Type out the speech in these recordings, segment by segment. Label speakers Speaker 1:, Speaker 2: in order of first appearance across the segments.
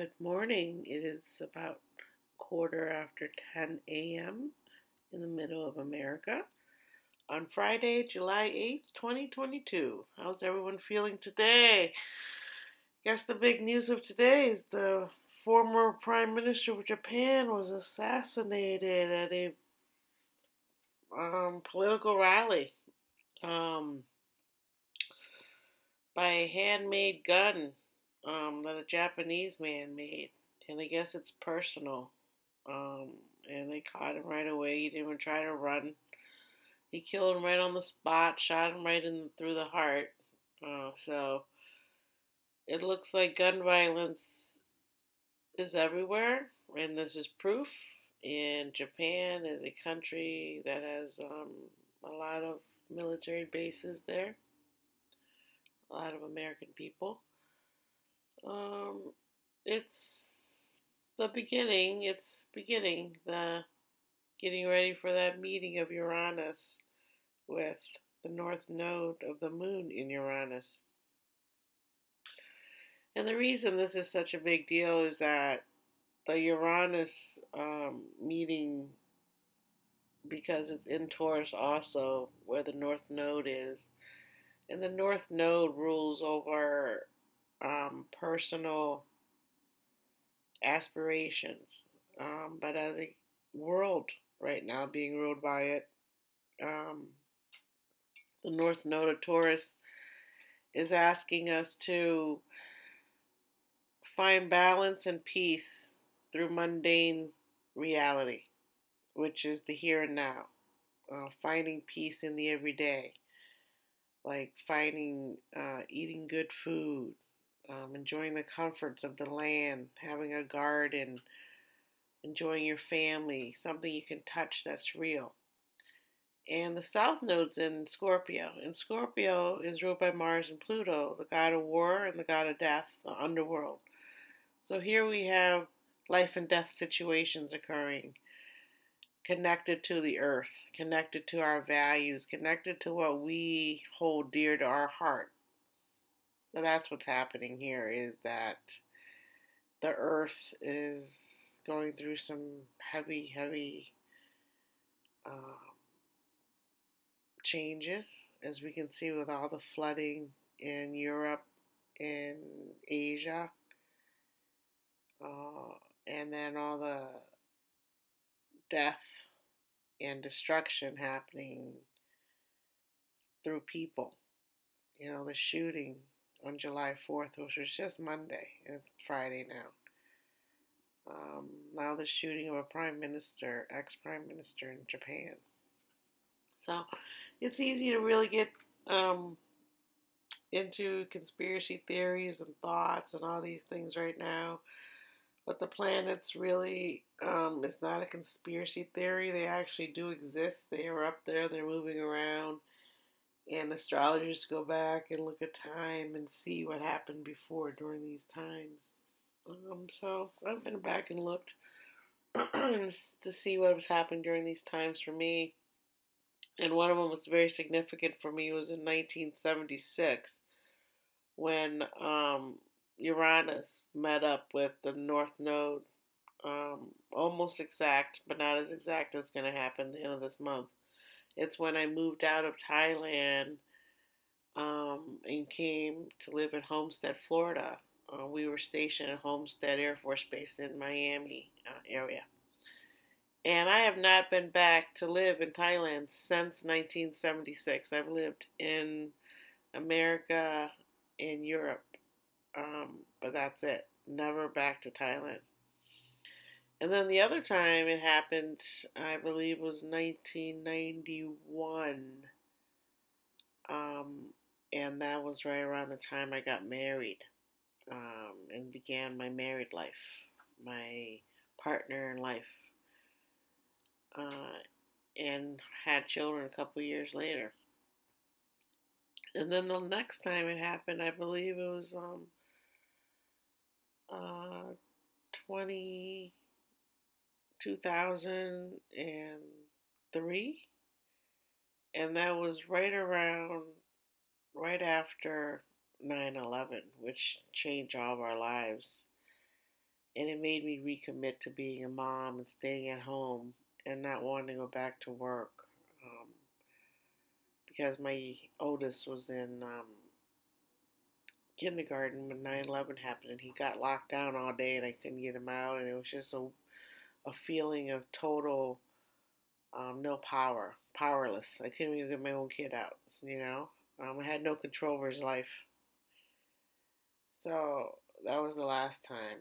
Speaker 1: Good morning. It is about quarter after 10 a.m. in the middle of America on Friday, July 8th, 2022. How's everyone feeling today? Guess the big news of today is the former Prime Minister of Japan was assassinated at a um, political rally um, by a handmade gun um, that a Japanese man made, and I guess it's personal. Um, and they caught him right away. He didn't even try to run. He killed him right on the spot, shot him right in through the heart. Uh, so it looks like gun violence is everywhere, and this is proof. And Japan is a country that has um, a lot of military bases there, a lot of American people. Um, it's the beginning. It's beginning. The getting ready for that meeting of Uranus with the north node of the moon in Uranus. And the reason this is such a big deal is that the Uranus um, meeting, because it's in Taurus also, where the north node is, and the north node rules over um, personal aspirations. Um, but as a world right now being ruled by it, um, the North Node of Taurus is asking us to find balance and peace through mundane reality, which is the here and now. Uh, finding peace in the everyday, like finding, uh, eating good food, um, enjoying the comforts of the land, having a garden, enjoying your family, something you can touch that's real. And the south node's in Scorpio. And Scorpio is ruled by Mars and Pluto, the god of war and the god of death, the underworld. So here we have life and death situations occurring, connected to the earth, connected to our values, connected to what we hold dear to our heart. So that's what's happening here is that the earth is going through some heavy, heavy uh, changes, as we can see with all the flooding in Europe and Asia, uh, and then all the death and destruction happening through people. You know, the shooting on July 4th, which was just Monday, and it's Friday now. Um, now the shooting of a prime minister, ex prime minister in Japan. So it's easy to really get um, into conspiracy theories and thoughts and all these things right now. But the planets really, um, it's not a conspiracy theory. They actually do exist. They are up there, they're moving around and astrologers go back and look at time and see what happened before during these times. Um, so I've been back and looked to see what was happening during these times for me. And one of them was very significant for me It was in 1976 when um, Uranus met up with the North Node. Um, almost exact, but not as exact as going to happen at the end of this month. It's when I moved out of Thailand um, and came to live in Homestead, Florida. Uh, we were stationed at Homestead Air Force Base in Miami uh, area. And I have not been back to live in Thailand since 1976. I've lived in America and Europe, um, but that's it. Never back to Thailand. And then the other time it happened, I believe, was 1991. Um, and that was right around the time I got married um, and began my married life, my partner in life, uh, and had children a couple years later. And then the next time it happened, I believe it was um, uh, 20. 2003. And that was right around, right after 9 11, which changed all of our lives. and it made me recommit to being a mom and staying at home and not wanting to go back to work um, because my oldest was in um, kindergarten when 9-11 happened and he got locked down all day and i couldn't get him out and it was just a, a feeling of total um, no power powerless i couldn't even get my own kid out you know um, i had no control over his life so that was the last time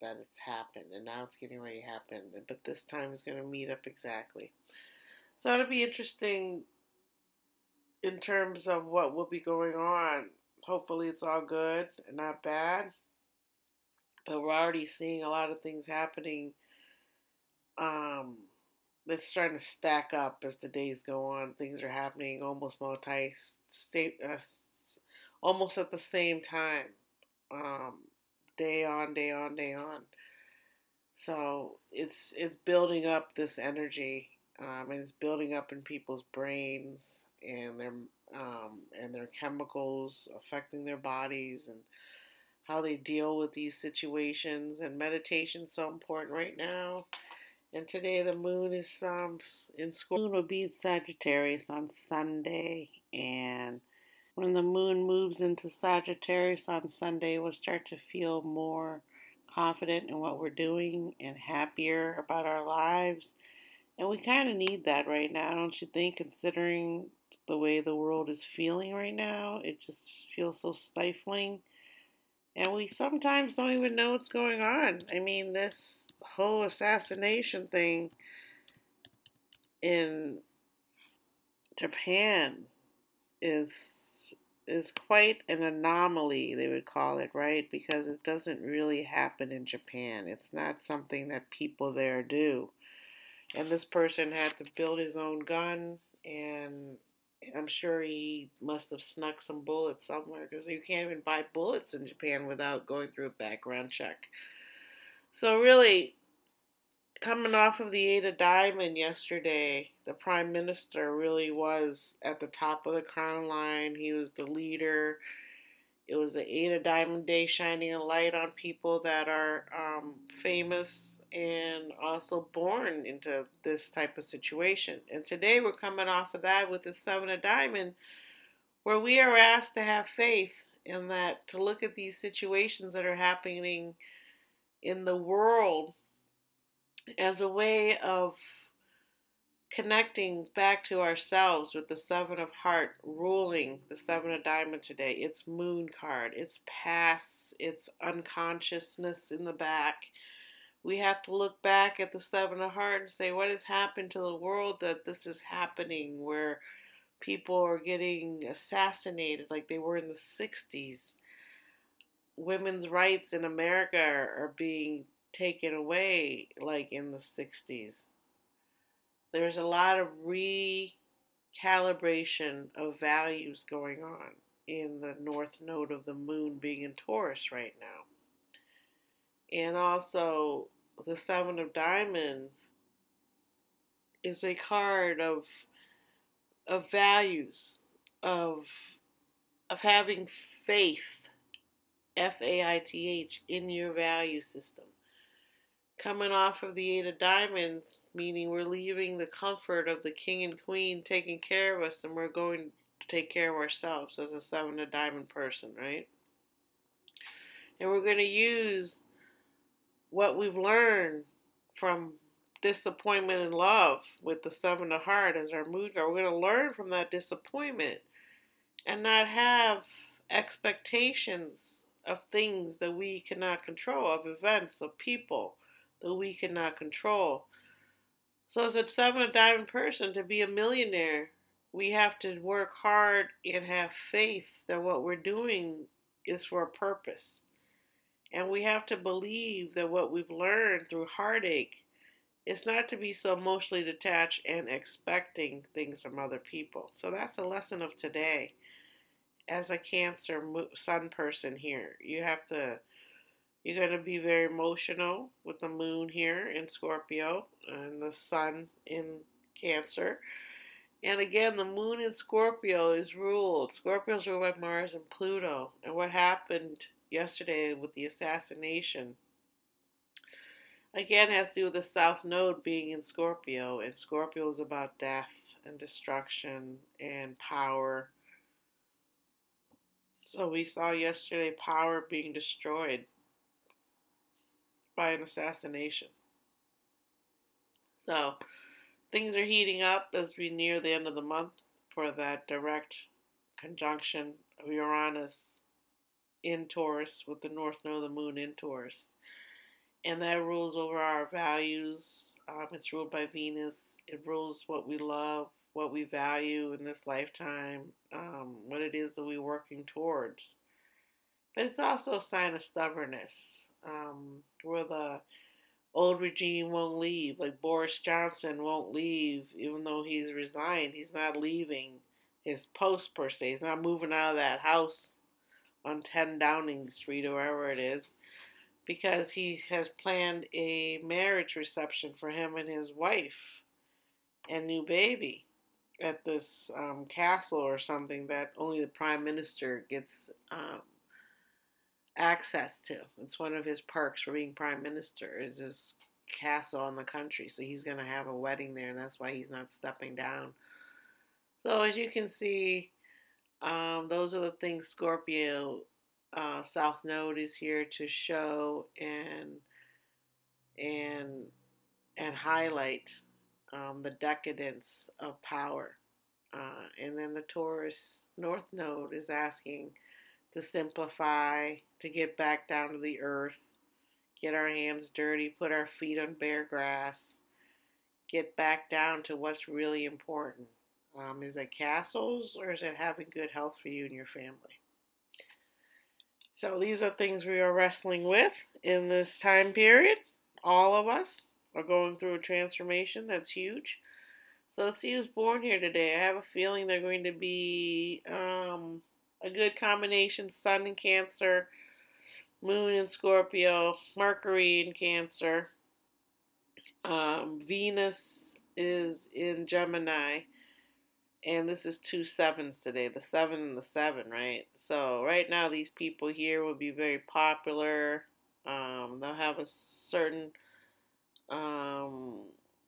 Speaker 1: that it's happened, and now it's getting ready to happen. But this time it's going to meet up exactly. So it'll be interesting in terms of what will be going on. Hopefully, it's all good and not bad. But we're already seeing a lot of things happening. Um, it's starting to stack up as the days go on. Things are happening almost multi state, uh, almost at the same time. Um, day on, day on, day on. So it's it's building up this energy, um, and it's building up in people's brains and their um, and their chemicals affecting their bodies and how they deal with these situations. And meditation is so important right now. And today the moon is um, in school. Moon will be in Sagittarius on Sunday, and when the moon moves into Sagittarius on Sunday, we'll start to feel more confident in what we're doing and happier about our lives. And we kind of need that right now, don't you think? Considering the way the world is feeling right now, it just feels so stifling. And we sometimes don't even know what's going on. I mean, this whole assassination thing in Japan is is quite an anomaly, they would call it, right? Because it doesn't really happen in Japan. It's not something that people there do. And this person had to build his own gun, and I'm sure he must have snuck some bullets somewhere because you can't even buy bullets in Japan without going through a background check. So, really, coming off of the Eight of Diamond yesterday, the Prime Minister really was at the top of the crown line. He was the leader. It was the Eight of Diamond Day shining a light on people that are um, famous and also born into this type of situation. And today we're coming off of that with the Seven of Diamond, where we are asked to have faith in that, to look at these situations that are happening in the world as a way of connecting back to ourselves with the seven of heart ruling the seven of diamond today. It's moon card. It's past. It's unconsciousness in the back. We have to look back at the seven of heart and say what has happened to the world that this is happening where people are getting assassinated like they were in the 60s women's rights in america are, being taken away like in the 60s. There's a lot of recalibration of values going on in the north node of the moon being in Taurus right now. And also, the Seven of Diamond is a card of of values of of having faith F A I T H in your value system coming off of the Eight of Diamonds, meaning we're leaving the comfort of the King and Queen taking care of us and we're going to take care of ourselves as a Seven of Diamond person, right? And we're going to use what we've learned from disappointment and love with the Seven of Heart as our mood card. We're going to learn from that disappointment and not have expectations of things that we cannot control, of events, of people that we cannot control. So, as a seven of diamond person, to be a millionaire, we have to work hard and have faith that what we're doing is for a purpose. And we have to believe that what we've learned through heartache is not to be so emotionally detached and expecting things from other people. So that's a lesson of today. As a Cancer sun person here, you have to you're going to be very emotional with the moon here in Scorpio and the sun in Cancer. And again, the moon in Scorpio is ruled. Scorpio is ruled by Mars and Pluto. And what happened yesterday with the assassination again has to do with the South Node being in Scorpio, and Scorpio is about death and destruction and power. So we saw yesterday power being destroyed by an assassination. So things are heating up as we near the end of the month for that direct conjunction of Uranus in Taurus with the North Node of the Moon in Taurus. And that rules over our values. Um, it's ruled by Venus. It rules what we love, what we value in this lifetime, um, what it is that we're working towards. But it's also a sign of stubbornness, um, where the old regime won't leave. Like Boris Johnson won't leave, even though he's resigned. He's not leaving his post per se. He's not moving out of that house on 10 Downing Street or wherever it is because he has planned a marriage reception for him and his wife and new baby at this um, castle or something that only the prime minister gets um, access to. It's one of his perks for being prime minister is this castle in the country. So he's going to have a wedding there, and that's why he's not stepping down. So as you can see, um, those are the things Scorpio uh, South Node is here to show and and and highlight um, the decadence of power. Uh, and then the Taurus North Node is asking to simplify, to get back down to the earth, get our hands dirty, put our feet on bare grass, get back down to what's really important. Um, is it castles or is it having good health for you and your family? So these are things we are wrestling with in this time period. All of us are going through a transformation that's huge. So let's see who's born here today. I have a feeling they're going to be um, a good combination Sun in Cancer, Moon in Scorpio, Mercury in Cancer. Um, Venus is in Gemini. And this is two sevens today, the seven and the seven, right? So right now, these people here will be very popular. Um, they'll have a certain um,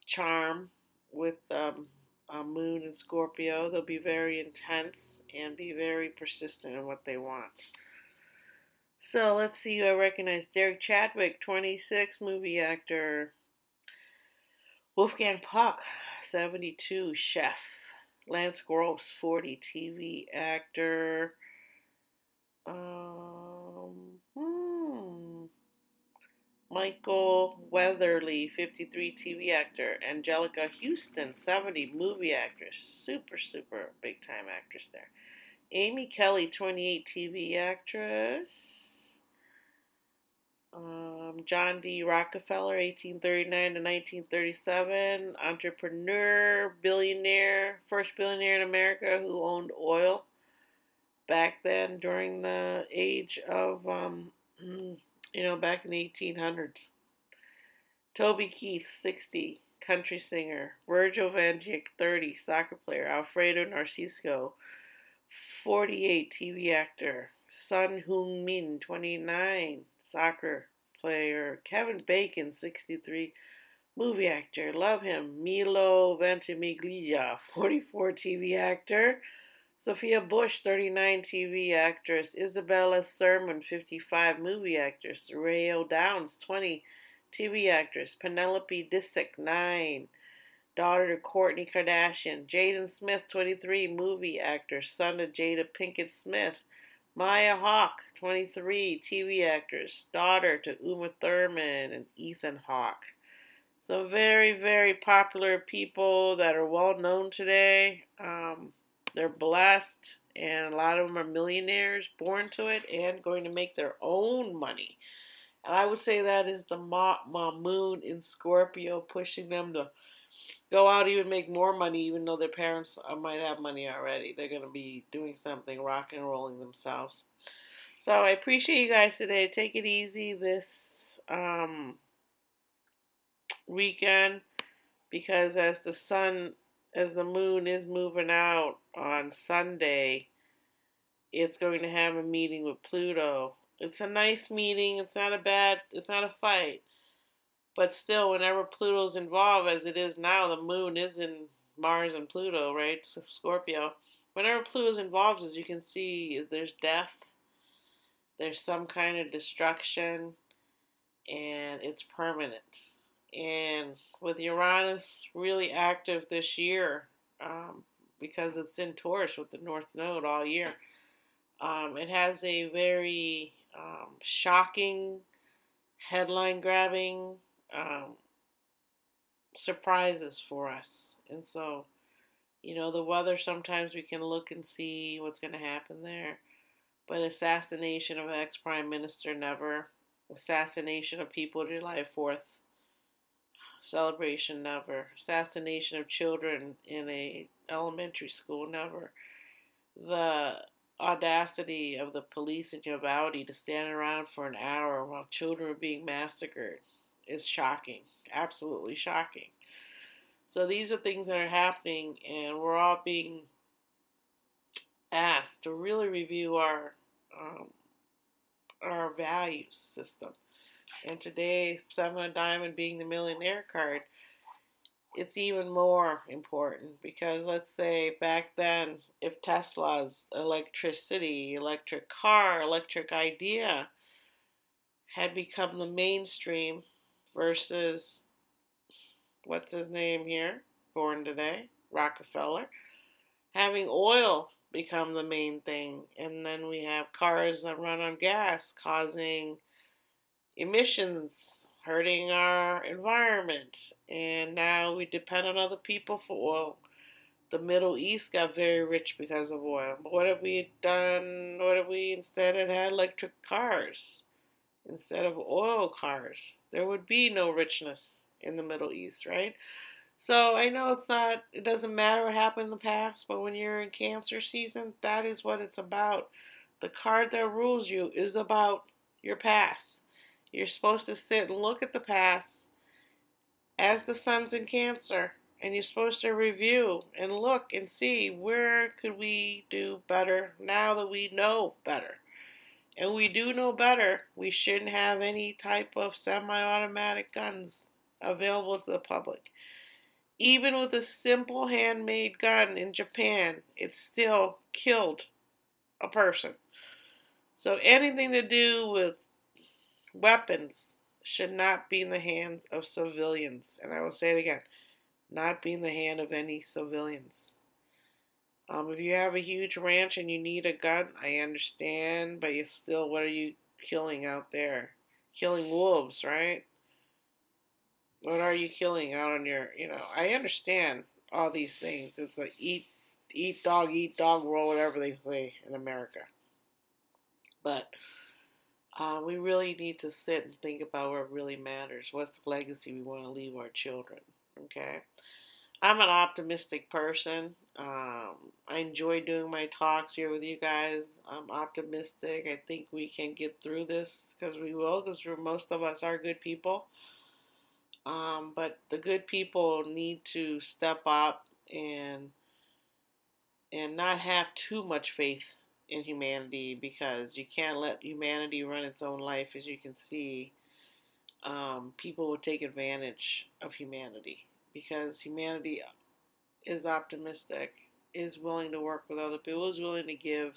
Speaker 1: charm with um, a moon and Scorpio. They'll be very intense and be very persistent in what they want. So let's see who I recognize. Derek Chadwick, 26, movie actor. Wolfgang Puck, 72, chef. Lance Gross, 40, TV actor. Um, Michael Weatherly, 53, TV actor. Anjelica Huston, 70, movie actress. Super, super big time actress there. Amy Kelly, 28, TV actress. Um, John D. Rockefeller, 1839 to 1937, entrepreneur, billionaire, first billionaire in America who owned oil back then during the age of, um, you know, back in the 1800s. Toby Keith, 60, country singer. Virgil van Dijk, 30, soccer player. Alfredo Narciso, 48, TV actor. Son Heung-min, 29, soccer player. Kevin Bacon, 63, movie actor. Love him. Milo Ventimiglia, 44, TV actor. Sophia Bush, 39, TV actress. Isabella Sermon, 55, movie actress. Rayo Downs, 20, TV actress. Penelope Disick, 9, daughter to Kourtney Kardashian. Jaden Smith, 23, movie actor. Son of Jada Pinkett Smith. Maya Hawke, 23, TV actress, daughter to Uma Thurman and Ethan Hawke. So, very, very popular people that are well known today. Um, they're blessed, and a lot of them are millionaires born to it and going to make their own money. And I would say that is the ma- ma- moon in Scorpio pushing them to go out even make more money, even though their parents uh, might have money already. They're going to be doing something, rock and rolling themselves. So I appreciate you guys today. Take it easy this um, weekend because as the sun, as the moon is moving out on Sunday, it's going to have a meeting with Pluto. It's a nice meeting. It's not a bad, it's not a fight But still, whenever Pluto's involved, as it is now, the moon is in Mars and Pluto, right? So Scorpio. Whenever Pluto's involved, as you can see, there's death, there's some kind of destruction, and it's permanent. And with Uranus really active this year, um, because it's in Taurus with the North Node all year, um, it has a very um, shocking, headline grabbing um, surprises for us. And so, you know, the weather sometimes we can look and see what's going to happen there. But assassination of ex prime minister never. Assassination of people July 4th. Celebration never. Assassination of children in a elementary school never. The audacity of the police in Uvalde to stand around for an hour while children are being massacred is shocking. Absolutely shocking. So these are things that are happening, and we're all being asked to really review our um, our value system. And today, Seven of Diamond being the millionaire card, it's even more important because let's say back then, if Tesla's electricity, electric car, electric idea had become the mainstream versus what's his name here, born today, Rockefeller, having oil become the main thing, and then we have cars that run on gas causing emissions hurting our environment. And now we depend on other people for oil. The Middle East got very rich because of oil. But what have we done? What have we instead had had electric cars instead of oil cars? There would be no richness in the Middle East, right? So I know it's not, it doesn't matter what happened in the past, but when you're in cancer season, that is what it's about. The card that rules you is about your past. You're supposed to sit and look at the past as the sun's in Cancer, and you're supposed to review and look and see where could we do better now that we know better. And we do know better. We shouldn't have any type of semi-automatic guns available to the public. Even with a simple handmade gun in Japan, it still killed a person. So anything to do with weapons should not be in the hands of civilians. And I will say it again not be in the hand of any civilians. Um, if you have a huge ranch and you need a gun, I understand, but you still, what are you killing out there? Killing wolves, right? What are you killing out on your, you know, I understand all these things. It's a eat, eat dog, eat dog world, whatever they say in America. But uh, we really need to sit and think about what really matters. What's the legacy we want to leave our children? Okay. I'm an optimistic person. Um, I enjoy doing my talks here with you guys. I'm optimistic. I think we can get through this because we will, because most of us are good people. Um, but the good people need to step up and and not have too much faith in humanity because you can't let humanity run its own life. As you can see, um, people will take advantage of humanity because humanity is optimistic, is willing to work with other people, is willing to give.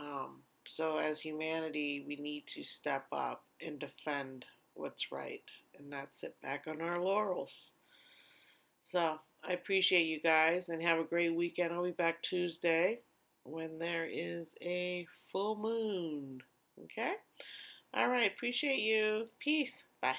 Speaker 1: Um, so, as humanity, we need to step up and defend what's right and not sit back on our laurels. So, I appreciate you guys and have a great weekend. I'll be back Tuesday when there is a full moon. Okay? All right. Appreciate you. Peace. Bye.